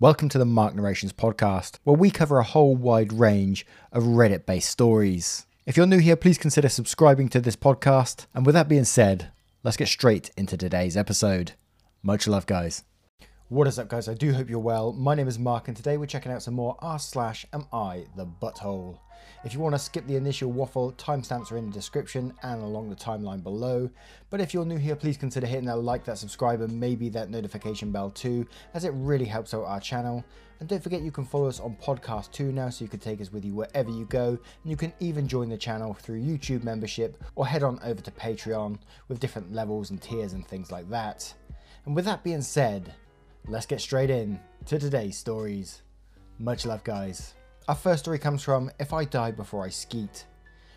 Welcome to the Mark Narrations podcast, where we cover a whole wide range of Reddit based stories. If you're new here, please consider subscribing to this podcast. And with that being said, let's get straight into today's episode. Much love, guys. What is up, guys? I do hope you're well. My name is Mark, and today we're checking out some more r slash am I the butthole. If you want to skip the initial waffle, timestamps are in the description and along the timeline below. But if you're new here, please consider hitting that like, that subscribe, and maybe that notification bell too, as it really helps out our channel. And don't forget you can follow us on podcast too now, so you can take us with you wherever you go. And you can even join the channel through YouTube membership or head on over to Patreon with different levels and tiers and things like that. And with that being said, let's get straight in to today's stories. Much love, guys. Our first story comes from If I Die Before I Skeet.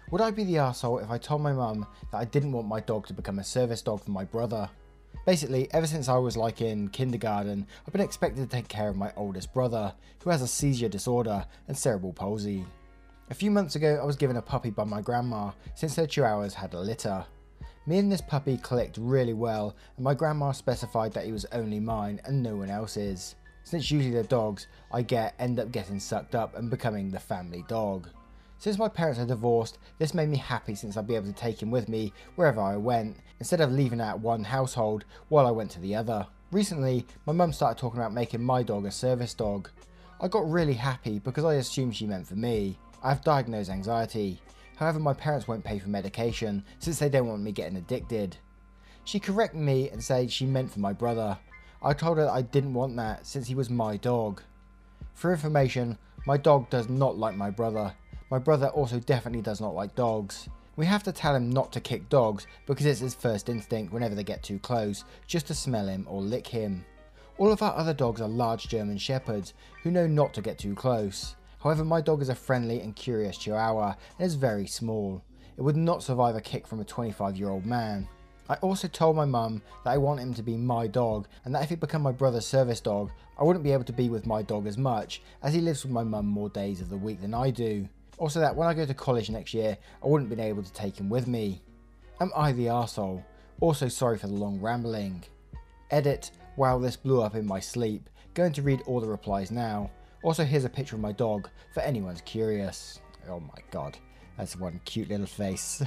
Would I be the asshole if I told my mum that I didn't want my dog to become a service dog for my brother? Basically, ever since I was like in kindergarten, I've been expected to take care of my oldest brother, who has a seizure disorder and cerebral palsy. A few months ago, I was given a puppy by my grandma since her chihuahuas had a litter. Me and this puppy clicked really well, and my grandma specified that he was only mine and no one else's since usually the dogs I get end up getting sucked up and becoming the family dog. Since my parents are divorced, this made me happy since I'd be able to take him with me wherever I went, instead of leaving at one household while I went to the other. Recently, my mum started talking about making my dog a service dog. I got really happy because I assumed she meant for me. I have diagnosed anxiety. However, my parents won't pay for medication since they don't want me getting addicted. She corrected me and said she meant for my brother. I told her I didn't want that since he was my dog. For information, my dog does not like my brother. My brother also definitely does not like dogs. We have to tell him not to kick dogs because it's his first instinct whenever they get too close, just to smell him or lick him. All of our other dogs are large German Shepherds who know not to get too close. However, my dog is a friendly and curious Chihuahua and is very small. It would not survive a kick from a 25 year old man. I also told my mum that I want him to be my dog and that if he became my brother's service dog, I wouldn't be able to be with my dog as much as he lives with my mum more days of the week than I do. Also that when I go to college next year, I wouldn't be able to take him with me. Am I the arsehole? Also sorry for the long rambling. Edit, wow this blew up in my sleep. Going to read all the replies now. Also here's a picture of my dog for anyone's curious. Oh my god. That's one cute little face.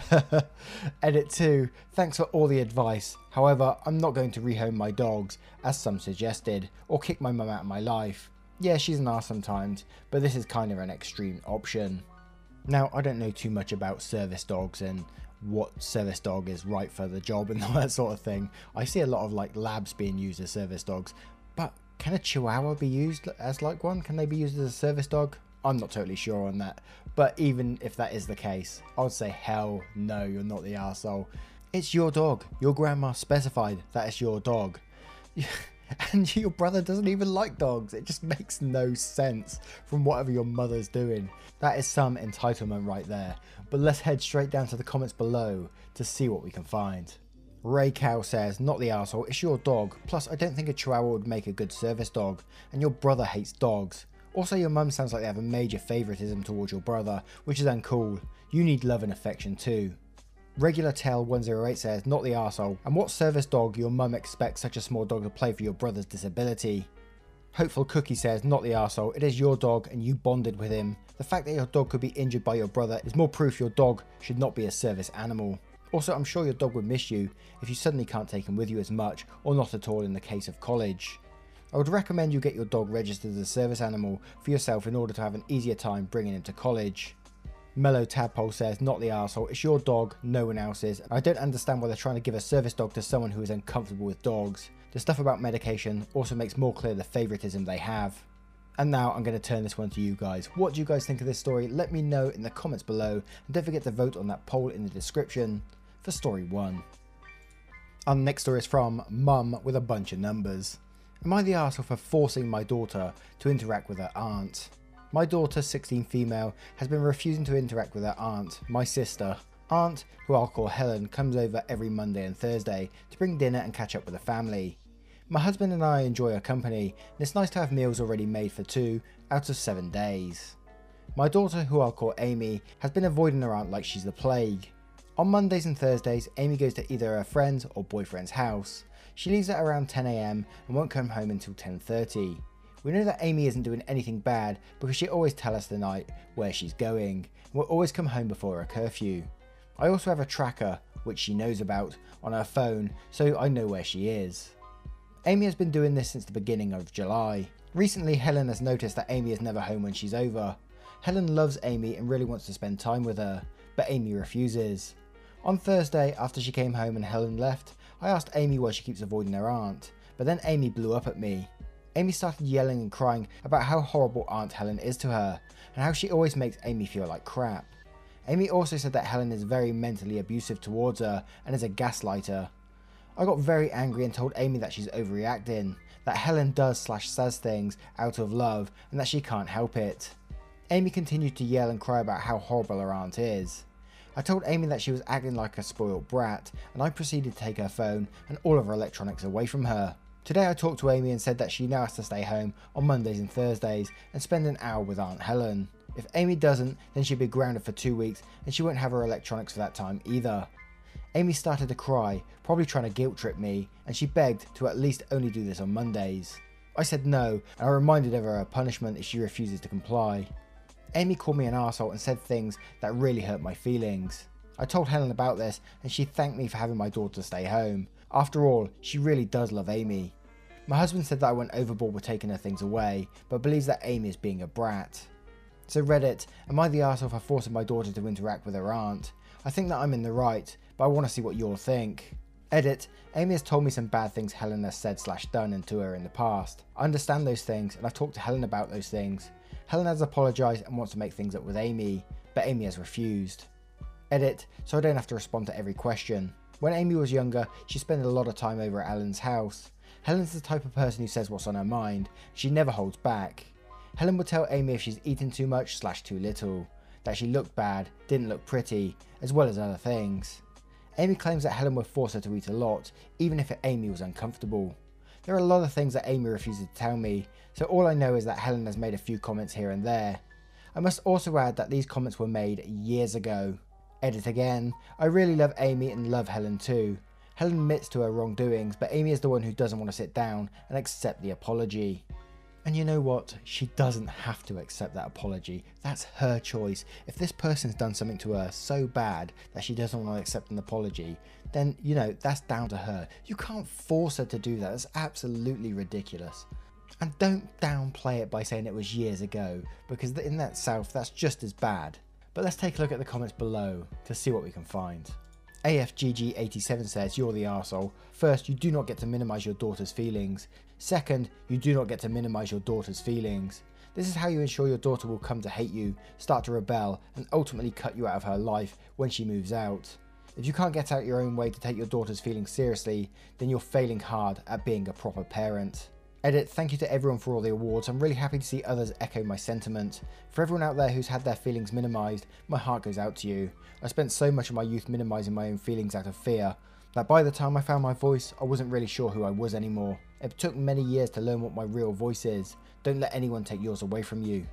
Edit 2. Thanks for all the advice. However, I'm not going to rehome my dogs, as some suggested, or kick my mum out of my life. Yeah, she's an ass sometimes, but this is kind of an extreme option. Now, I don't know too much about service dogs and what service dog is right for the job and all that sort of thing. I see a lot of like labs being used as service dogs, but can a chihuahua be used as like one? Can they be used as a service dog? I'm not totally sure on that. But even if that is the case, I would say hell no, you're not the asshole. It's your dog. Your grandma specified that it's your dog. and your brother doesn't even like dogs. It just makes no sense from whatever your mother's doing. That is some entitlement right there. But let's head straight down to the comments below to see what we can find. Ray Cow says, not the asshole, it's your dog. Plus, I don't think a chihuahua would make a good service dog. And your brother hates dogs. Also, your mum sounds like they have a major favouritism towards your brother, which is uncool. You need love and affection too. Regular Tail 108 says, not the asshole. and what service dog your mum expects such a small dog to play for your brother's disability? Hopeful Cookie says, not the arsehole, it is your dog and you bonded with him. The fact that your dog could be injured by your brother is more proof your dog should not be a service animal. Also, I'm sure your dog would miss you if you suddenly can't take him with you as much, or not at all in the case of college. I would recommend you get your dog registered as a service animal for yourself in order to have an easier time bringing him to college. Mellow Tadpole says, not the asshole, it's your dog, no one else's. I don't understand why they're trying to give a service dog to someone who is uncomfortable with dogs. The stuff about medication also makes more clear the favouritism they have. And now I'm going to turn this one to you guys. What do you guys think of this story? Let me know in the comments below. And don't forget to vote on that poll in the description for story 1. Our next story is from Mum with a bunch of numbers. Am I the arsehole for forcing my daughter to interact with her aunt? My daughter, 16 female, has been refusing to interact with her aunt, my sister. Aunt, who I'll call Helen, comes over every Monday and Thursday to bring dinner and catch up with the family. My husband and I enjoy her company, and it's nice to have meals already made for two out of seven days. My daughter, who I'll call Amy, has been avoiding her aunt like she's the plague. On Mondays and Thursdays, Amy goes to either her friend's or boyfriend's house. She leaves at around 10am and won't come home until 10.30. We know that Amy isn't doing anything bad because she always tells us the night where she's going and will always come home before her curfew. I also have a tracker, which she knows about, on her phone so I know where she is. Amy has been doing this since the beginning of July. Recently, Helen has noticed that Amy is never home when she's over. Helen loves Amy and really wants to spend time with her, but Amy refuses. On Thursday, after she came home and Helen left, I asked Amy why she keeps avoiding her aunt, but then Amy blew up at me. Amy started yelling and crying about how horrible Aunt Helen is to her, and how she always makes Amy feel like crap. Amy also said that Helen is very mentally abusive towards her and is a gaslighter. I got very angry and told Amy that she's overreacting, that Helen does slash says things out of love and that she can't help it. Amy continued to yell and cry about how horrible her aunt is. I told Amy that she was acting like a spoiled brat and I proceeded to take her phone and all of her electronics away from her. Today I talked to Amy and said that she now has to stay home on Mondays and Thursdays and spend an hour with Aunt Helen. If Amy doesn't, then she'll be grounded for two weeks and she won't have her electronics for that time either. Amy started to cry, probably trying to guilt trip me, and she begged to at least only do this on Mondays. I said no, and I reminded her of her punishment if she refuses to comply. Amy called me an asshole and said things that really hurt my feelings. I told Helen about this and she thanked me for having my daughter stay home. After all, she really does love Amy. My husband said that I went overboard with taking her things away, but believes that Amy is being a brat. So Reddit, am I the arsehole for forcing my daughter to interact with her aunt? I think that I'm in the right, but I want to see what you'll think. Edit, Amy has told me some bad things Helen has said slash done to her in the past. I understand those things and I've talked to Helen about those things. Helen has apologised and wants to make things up with Amy, but Amy has refused. Edit, so I don't have to respond to every question. When Amy was younger, she spent a lot of time over at Helen's house. Helen's the type of person who says what's on her mind, she never holds back. Helen would tell Amy if she's eaten too much slash too little, that she looked bad, didn't look pretty, as well as other things. Amy claims that Helen would force her to eat a lot, even if Amy was uncomfortable. There are a lot of things that Amy refuses to tell me, so all I know is that Helen has made a few comments here and there. I must also add that these comments were made years ago. Edit again. I really love Amy and love Helen too. Helen admits to her wrongdoings, but Amy is the one who doesn't want to sit down and accept the apology. And you know what? She doesn't have to accept that apology. That's her choice. If this person's done something to her so bad that she doesn't want to accept an apology, then, you know, that's down to her. You can't force her to do that. That's absolutely ridiculous. And don't downplay it by saying it was years ago, because in that South, that's just as bad. But let's take a look at the comments below to see what we can find. AFGG87 says, You're the arsehole. First, you do not get to minimise your daughter's feelings. Second, you do not get to minimise your daughter's feelings. This is how you ensure your daughter will come to hate you, start to rebel, and ultimately cut you out of her life when she moves out. If you can't get out your own way to take your daughter's feelings seriously, then you're failing hard at being a proper parent. Edit, thank you to everyone for all the awards. I'm really happy to see others echo my sentiment. For everyone out there who's had their feelings minimised, my heart goes out to you. I spent so much of my youth minimising my own feelings out of fear, that by the time I found my voice, I wasn't really sure who I was anymore. It took many years to learn what my real voice is. Don't let anyone take yours away from you.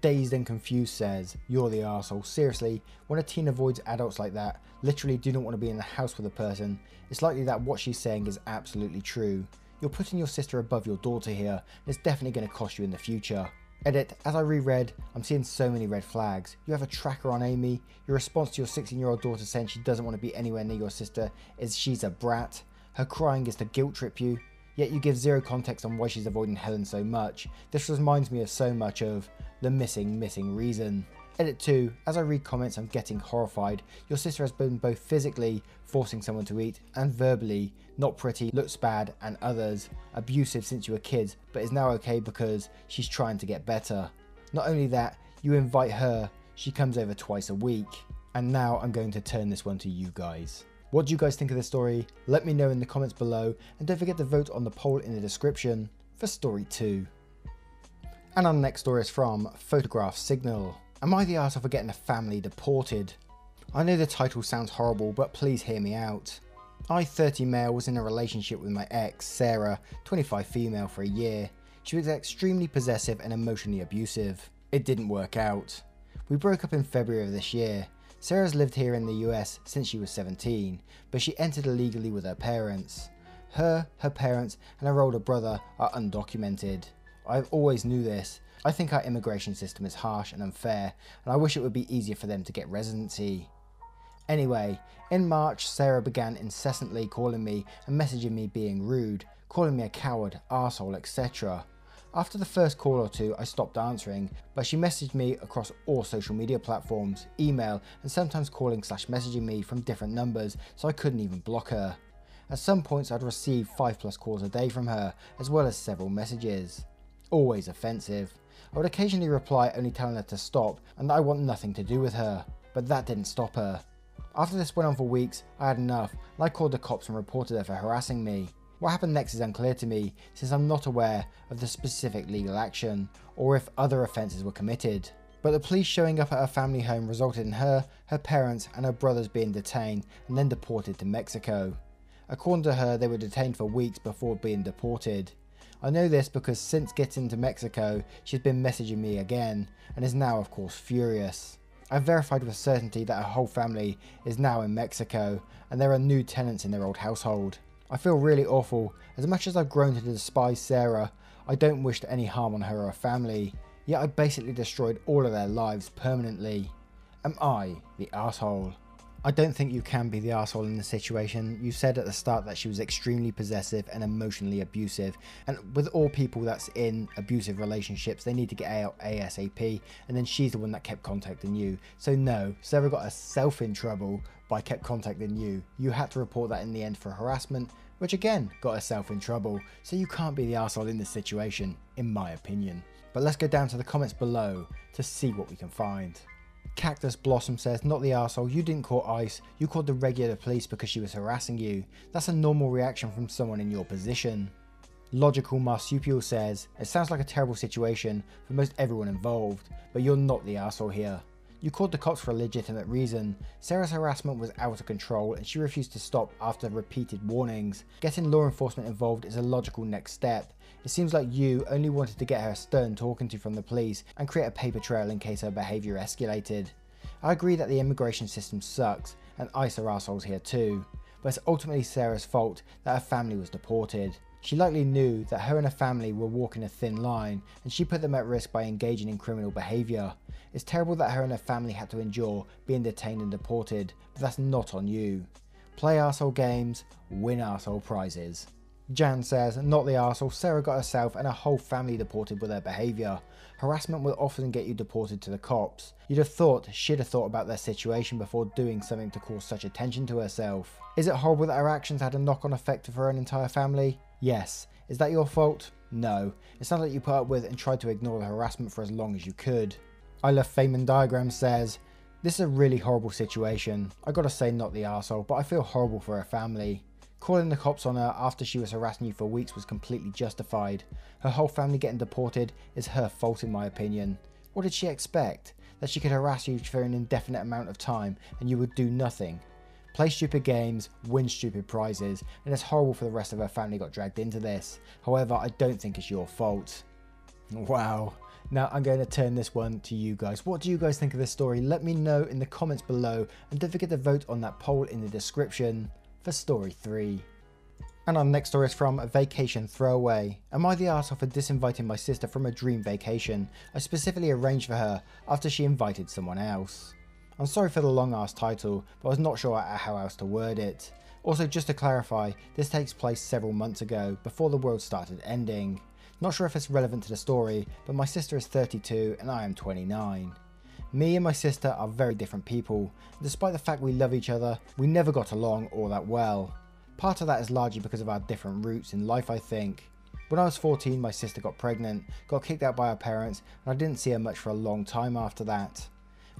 Dazed and Confused says, You're the asshole. Seriously, when a teen avoids adults like that, literally do not want to be in the house with a person, it's likely that what she's saying is absolutely true. You're putting your sister above your daughter here, and it's definitely going to cost you in the future. Edit, as I reread, I'm seeing so many red flags. You have a tracker on Amy, your response to your 16 year old daughter saying she doesn't want to be anywhere near your sister is she's a brat. Her crying is to guilt trip you, yet you give zero context on why she's avoiding Helen so much. This reminds me of so much of the missing, missing reason. Edit 2. As I read comments, I'm getting horrified. Your sister has been both physically forcing someone to eat and verbally not pretty, looks bad, and others abusive since you were kids, but is now okay because she's trying to get better. Not only that, you invite her, she comes over twice a week. And now I'm going to turn this one to you guys. What do you guys think of this story? Let me know in the comments below, and don't forget to vote on the poll in the description for story 2. And our next story is from Photograph Signal. Am I the arsehole for getting a family deported? I know the title sounds horrible, but please hear me out. I, 30 male, was in a relationship with my ex, Sarah, 25 female, for a year. She was extremely possessive and emotionally abusive. It didn't work out. We broke up in February of this year. Sarah's lived here in the US since she was 17, but she entered illegally with her parents. Her, her parents, and her older brother are undocumented. I've always knew this. I think our immigration system is harsh and unfair, and I wish it would be easier for them to get residency. Anyway, in March, Sarah began incessantly calling me and messaging me being rude, calling me a coward, arsehole, etc. After the first call or two, I stopped answering, but she messaged me across all social media platforms, email, and sometimes calling slash messaging me from different numbers, so I couldn't even block her. At some points, I'd receive 5 plus calls a day from her, as well as several messages. Always offensive. I would occasionally reply only telling her to stop and that I want nothing to do with her, but that didn't stop her. After this went on for weeks, I had enough and I called the cops and reported her for harassing me. What happened next is unclear to me since I'm not aware of the specific legal action or if other offences were committed. But the police showing up at her family home resulted in her, her parents, and her brothers being detained and then deported to Mexico. According to her, they were detained for weeks before being deported. I know this because since getting to Mexico, she's been messaging me again and is now, of course, furious. I've verified with certainty that her whole family is now in Mexico and there are new tenants in their old household. I feel really awful. As much as I've grown to despise Sarah, I don't wish any harm on her or her family, yet I basically destroyed all of their lives permanently. Am I the asshole? I don't think you can be the asshole in this situation. You said at the start that she was extremely possessive and emotionally abusive, and with all people that's in abusive relationships, they need to get out ASAP, and then she's the one that kept contacting you. So no, Sarah got herself in trouble by kept contacting you. You had to report that in the end for harassment, which again got herself in trouble. So you can't be the asshole in this situation, in my opinion. But let's go down to the comments below to see what we can find. Cactus Blossom says, not the asshole. you didn't call ICE, you called the regular police because she was harassing you. That's a normal reaction from someone in your position. Logical Marsupial says, it sounds like a terrible situation for most everyone involved, but you're not the asshole here. You called the cops for a legitimate reason. Sarah's harassment was out of control and she refused to stop after repeated warnings. Getting law enforcement involved is a logical next step. It seems like you only wanted to get her stern talking to from the police and create a paper trail in case her behaviour escalated. I agree that the immigration system sucks and ICE are assholes here too, but it's ultimately Sarah's fault that her family was deported. She likely knew that her and her family were walking a thin line and she put them at risk by engaging in criminal behaviour. It's terrible that her and her family had to endure being detained and deported, but that's not on you. Play arsehole games, win arsehole prizes. Jan says, not the arsehole, Sarah got herself and her whole family deported with her behaviour. Harassment will often get you deported to the cops. You'd have thought she'd have thought about their situation before doing something to cause such attention to herself. Is it horrible that her actions had a knock-on effect for her entire family? Yes. Is that your fault? No. It sounds like you put up with and tried to ignore the harassment for as long as you could. I love and Diagram says, This is a really horrible situation. I gotta say not the asshole, but I feel horrible for her family. Calling the cops on her after she was harassing you for weeks was completely justified. Her whole family getting deported is her fault in my opinion. What did she expect? That she could harass you for an indefinite amount of time and you would do nothing? Play stupid games, win stupid prizes, and it's horrible for the rest of her family got dragged into this. However, I don't think it's your fault. Wow. Now I'm going to turn this one to you guys. What do you guys think of this story? Let me know in the comments below and don't forget to vote on that poll in the description for story 3. And our next story is from Vacation Throwaway. Am I the arsehole for disinviting my sister from a dream vacation I specifically arranged for her after she invited someone else? I'm sorry for the long ass title, but I was not sure how else to word it. Also, just to clarify, this takes place several months ago, before the world started ending. Not sure if it's relevant to the story, but my sister is 32 and I am 29. Me and my sister are very different people, despite the fact we love each other, we never got along all that well. Part of that is largely because of our different routes in life I think. When I was 14 my sister got pregnant, got kicked out by her parents, and I didn't see her much for a long time after that.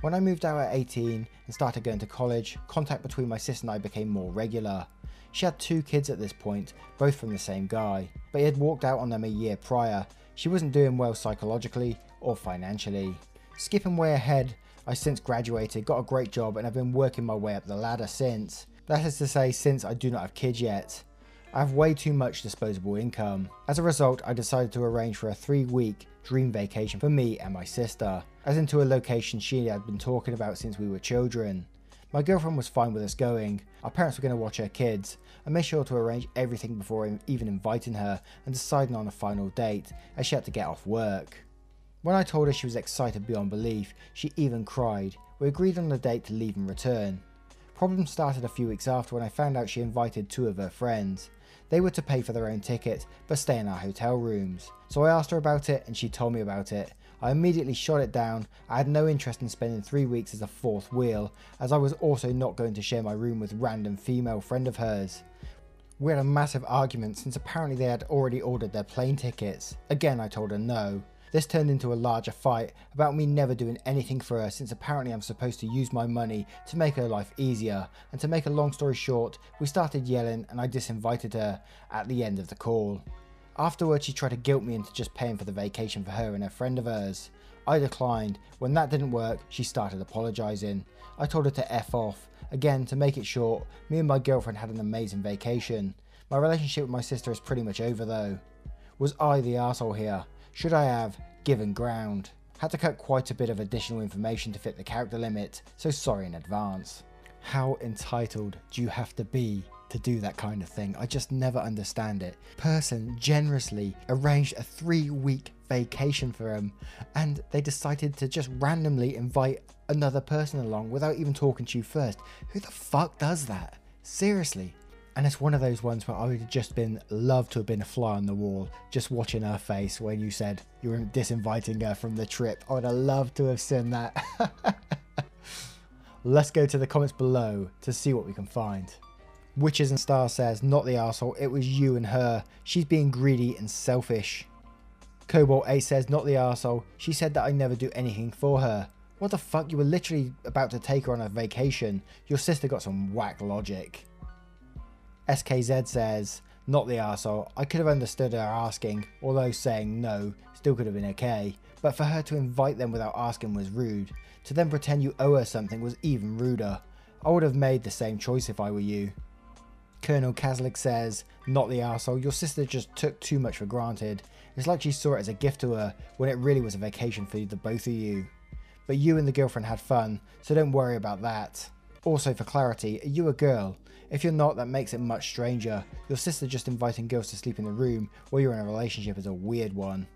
When I moved out at 18 and started going to college, contact between my sister and I became more regular. She had two kids at this point, both from the same guy, but he had walked out on them a year prior. She wasn't doing well psychologically or financially. Skipping way ahead, I since graduated, got a great job and have been working my way up the ladder since. That is to say since I do not have kids yet. I have way too much disposable income. As a result, I decided to arrange for a three week dream vacation for me and my sister, as into a location she had been talking about since we were children. My girlfriend was fine with us going. Our parents were going to watch her kids. I made sure to arrange everything before even inviting her and deciding on a final date, as she had to get off work. When I told her she was excited beyond belief, she even cried. We agreed on a date to leave and return. Problems started a few weeks after when I found out she invited two of her friends. They were to pay for their own tickets but stay in our hotel rooms. So I asked her about it and she told me about it. I immediately shot it down. I had no interest in spending three weeks as a fourth wheel, as I was also not going to share my room with random female friend of hers. We had a massive argument since apparently they had already ordered their plane tickets. Again I told her no. This turned into a larger fight about me never doing anything for her since apparently I'm supposed to use my money to make her life easier and to make a long story short, we started yelling and I disinvited her at the end of the call. Afterwards she tried to guilt me into just paying for the vacation for her and a friend of hers. I declined. When that didn't work, she started apologising. I told her to F off. Again, to make it short, me and my girlfriend had an amazing vacation. My relationship with my sister is pretty much over though. Was I the asshole here? Should I have given ground? Had to cut quite a bit of additional information to fit the character limit, so sorry in advance. How entitled do you have to be to do that kind of thing? I just never understand it. Person generously arranged a three week vacation for him and they decided to just randomly invite another person along without even talking to you first. Who the fuck does that? Seriously. And it's one of those ones where I would have just been love to have been a fly on the wall, just watching her face when you said you were disinviting her from the trip. I would have loved to have seen that. Let's go to the comments below to see what we can find. Witches and Star says, not the asshole, it was you and her. She's being greedy and selfish. Cobalt A says, not the asshole. She said that I never do anything for her. What the fuck? You were literally about to take her on a vacation. Your sister got some whack logic. SKZ says, not the arsehole. I could have understood her asking, although saying no still could have been okay. But for her to invite them without asking was rude. To then pretend you owe her something was even ruder. I would have made the same choice if I were you. Colonel Kazlik says, not the arsehole, your sister just took too much for granted. It's like she saw it as a gift to her when it really was a vacation for the both of you. But you and the girlfriend had fun, so don't worry about that. Also for clarity, are you a girl? If you're not, that makes it much stranger. Your sister just inviting girls to sleep in the room while you're in a relationship is a weird one.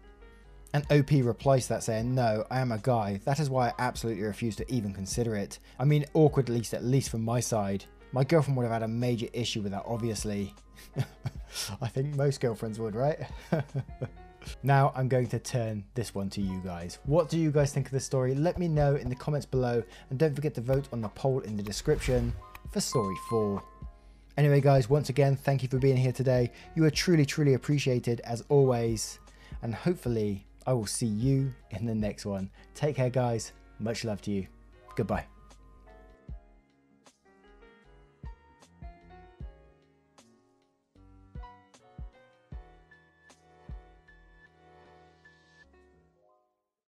And OP replies that saying, no, I am a guy. That is why I absolutely refuse to even consider it. I mean, awkward at least, at least from my side. My girlfriend would have had a major issue with that, obviously. I think most girlfriends would, right? Now I'm going to turn this one to you guys. What do you guys think of the story? Let me know in the comments below and don't forget to vote on the poll in the description for story 4. Anyway guys, once again, thank you for being here today. You are truly, truly appreciated as always. And hopefully I will see you in the next one. Take care guys. Much love to you. Goodbye.